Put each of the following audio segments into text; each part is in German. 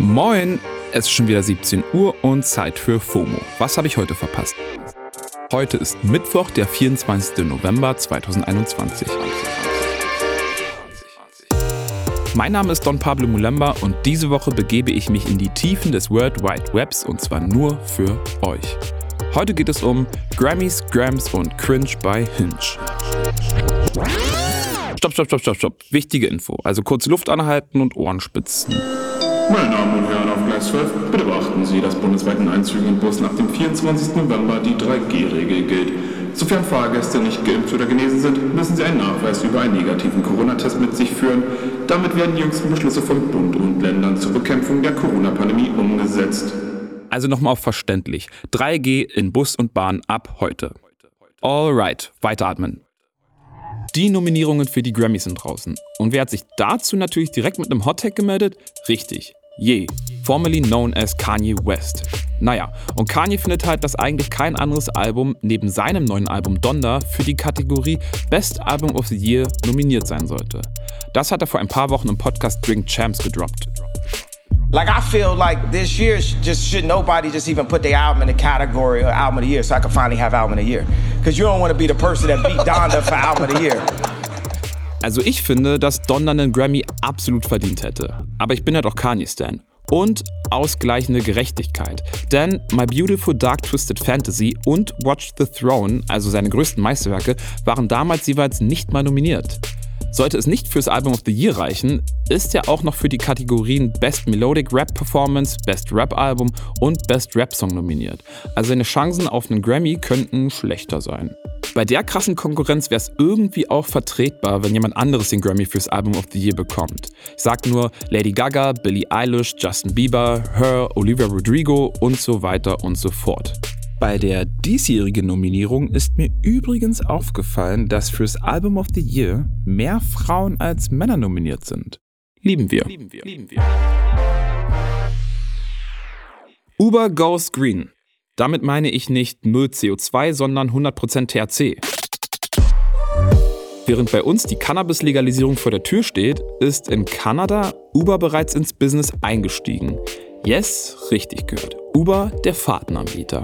Moin, es ist schon wieder 17 Uhr und Zeit für FOMO. Was habe ich heute verpasst? Heute ist Mittwoch, der 24. November 2021. Mein Name ist Don Pablo Mulemba und diese Woche begebe ich mich in die Tiefen des World Wide Webs und zwar nur für euch. Heute geht es um Grammys, Grams und Cringe bei Hinge. Stopp, stopp, stopp, stopp, stopp. Wichtige Info. Also kurz Luft anhalten und Ohren spitzen. Meine Damen und Herren auf Gleis 12, bitte beachten Sie, dass bundesweit in Einzügen im Bus nach dem 24. November die 3G-Regel gilt. Sofern Fahrgäste nicht geimpft oder genesen sind, müssen sie einen Nachweis über einen negativen Corona-Test mit sich führen. Damit werden die jüngsten Beschlüsse von Bund und Ländern zur Bekämpfung der Corona-Pandemie umgesetzt. Also nochmal auf verständlich. 3G in Bus und Bahn ab heute. Alright, weiteratmen. Die Nominierungen für die Grammys sind draußen. Und wer hat sich dazu natürlich direkt mit einem Hottag gemeldet? Richtig, Ye, formerly known as Kanye West. Naja, und Kanye findet halt, dass eigentlich kein anderes Album neben seinem neuen Album Donda für die Kategorie Best Album of the Year nominiert sein sollte. Das hat er vor ein paar Wochen im Podcast Drink Champs gedroppt. Like I feel like this year just should nobody just even put their album in the category of album of the year so I can finally have album of the year. Because you don't want to be the person that beat Donda for album of the year. Also ich finde, dass Donda einen Grammy absolut verdient hätte. Aber ich bin ja doch Kanye-Stan. Und ausgleichende Gerechtigkeit. Denn My Beautiful Dark Twisted Fantasy und Watch the Throne, also seine größten Meisterwerke, waren damals jeweils nicht mal nominiert. Sollte es nicht fürs Album of the Year reichen, ist er auch noch für die Kategorien Best Melodic Rap Performance, Best Rap Album und Best Rap Song nominiert. Also seine Chancen auf einen Grammy könnten schlechter sein. Bei der krassen Konkurrenz wäre es irgendwie auch vertretbar, wenn jemand anderes den Grammy fürs Album of the Year bekommt. Ich sag nur Lady Gaga, Billie Eilish, Justin Bieber, Her, Olivia Rodrigo und so weiter und so fort. Bei der diesjährigen Nominierung ist mir übrigens aufgefallen, dass fürs Album of the Year mehr Frauen als Männer nominiert sind. Lieben wir. Lieben wir. Lieben wir. Uber goes green. Damit meine ich nicht 0 CO2, sondern 100% THC. Während bei uns die Cannabis-Legalisierung vor der Tür steht, ist in Kanada Uber bereits ins Business eingestiegen. Yes, richtig gehört. Uber, der Fahrtenanbieter.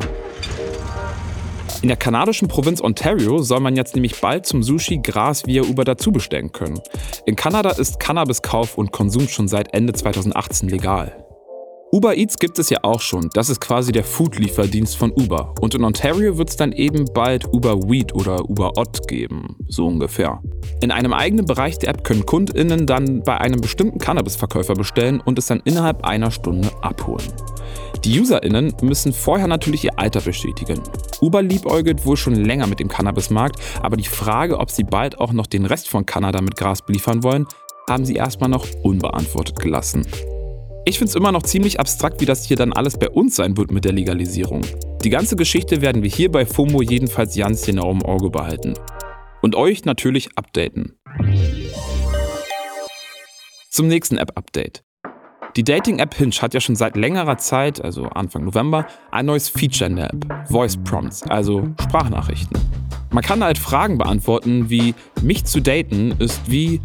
In der kanadischen Provinz Ontario soll man jetzt nämlich bald zum Sushi Gras via Uber dazu bestellen können. In Kanada ist Cannabiskauf und Konsum schon seit Ende 2018 legal. Uber Eats gibt es ja auch schon. Das ist quasi der Food-Lieferdienst von Uber. Und in Ontario wird es dann eben bald Uber Weed oder Uber Ott geben. So ungefähr. In einem eigenen Bereich der App können KundInnen dann bei einem bestimmten Cannabisverkäufer bestellen und es dann innerhalb einer Stunde abholen. Die UserInnen müssen vorher natürlich ihr Alter bestätigen. Uber liebäugelt wohl schon länger mit dem Cannabismarkt, aber die Frage, ob sie bald auch noch den Rest von Kanada mit Gras beliefern wollen, haben sie erstmal noch unbeantwortet gelassen. Ich finde es immer noch ziemlich abstrakt, wie das hier dann alles bei uns sein wird mit der Legalisierung. Die ganze Geschichte werden wir hier bei FOMO jedenfalls ganz genau im Auge behalten. Und euch natürlich updaten. Zum nächsten App-Update. Die Dating-App Hinge hat ja schon seit längerer Zeit, also Anfang November, ein neues Feature in der App, Voice Prompts, also Sprachnachrichten. Man kann halt Fragen beantworten wie mich zu daten ist wie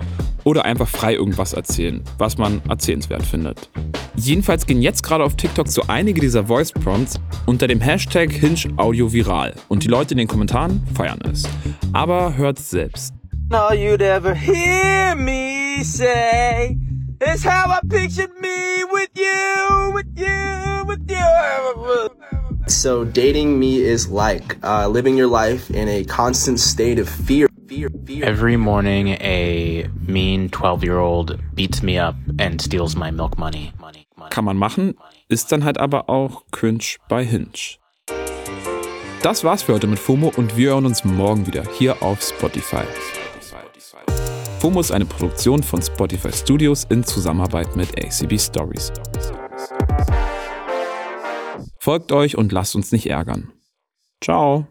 oder einfach frei irgendwas erzählen, was man erzählenswert findet. Jedenfalls gehen jetzt gerade auf TikTok so einige dieser Voice Prompts unter dem Hashtag Hinge Audio viral und die Leute in den Kommentaren feiern es. Aber hört selbst. All you'd ever hear me say is how I pictured me with you, with you, with you. So dating me is like uh, living your life in a constant state of fear. Every morning, a mean 12 year old beats me up and steals my milk money Kann man machen, ist dann halt aber auch cringe bei Hinge. Das war's für heute mit FOMO und wir hören uns morgen wieder hier auf Spotify. FOMO ist eine Produktion von Spotify Studios in Zusammenarbeit mit ACB Stories. Folgt euch und lasst uns nicht ärgern. Ciao.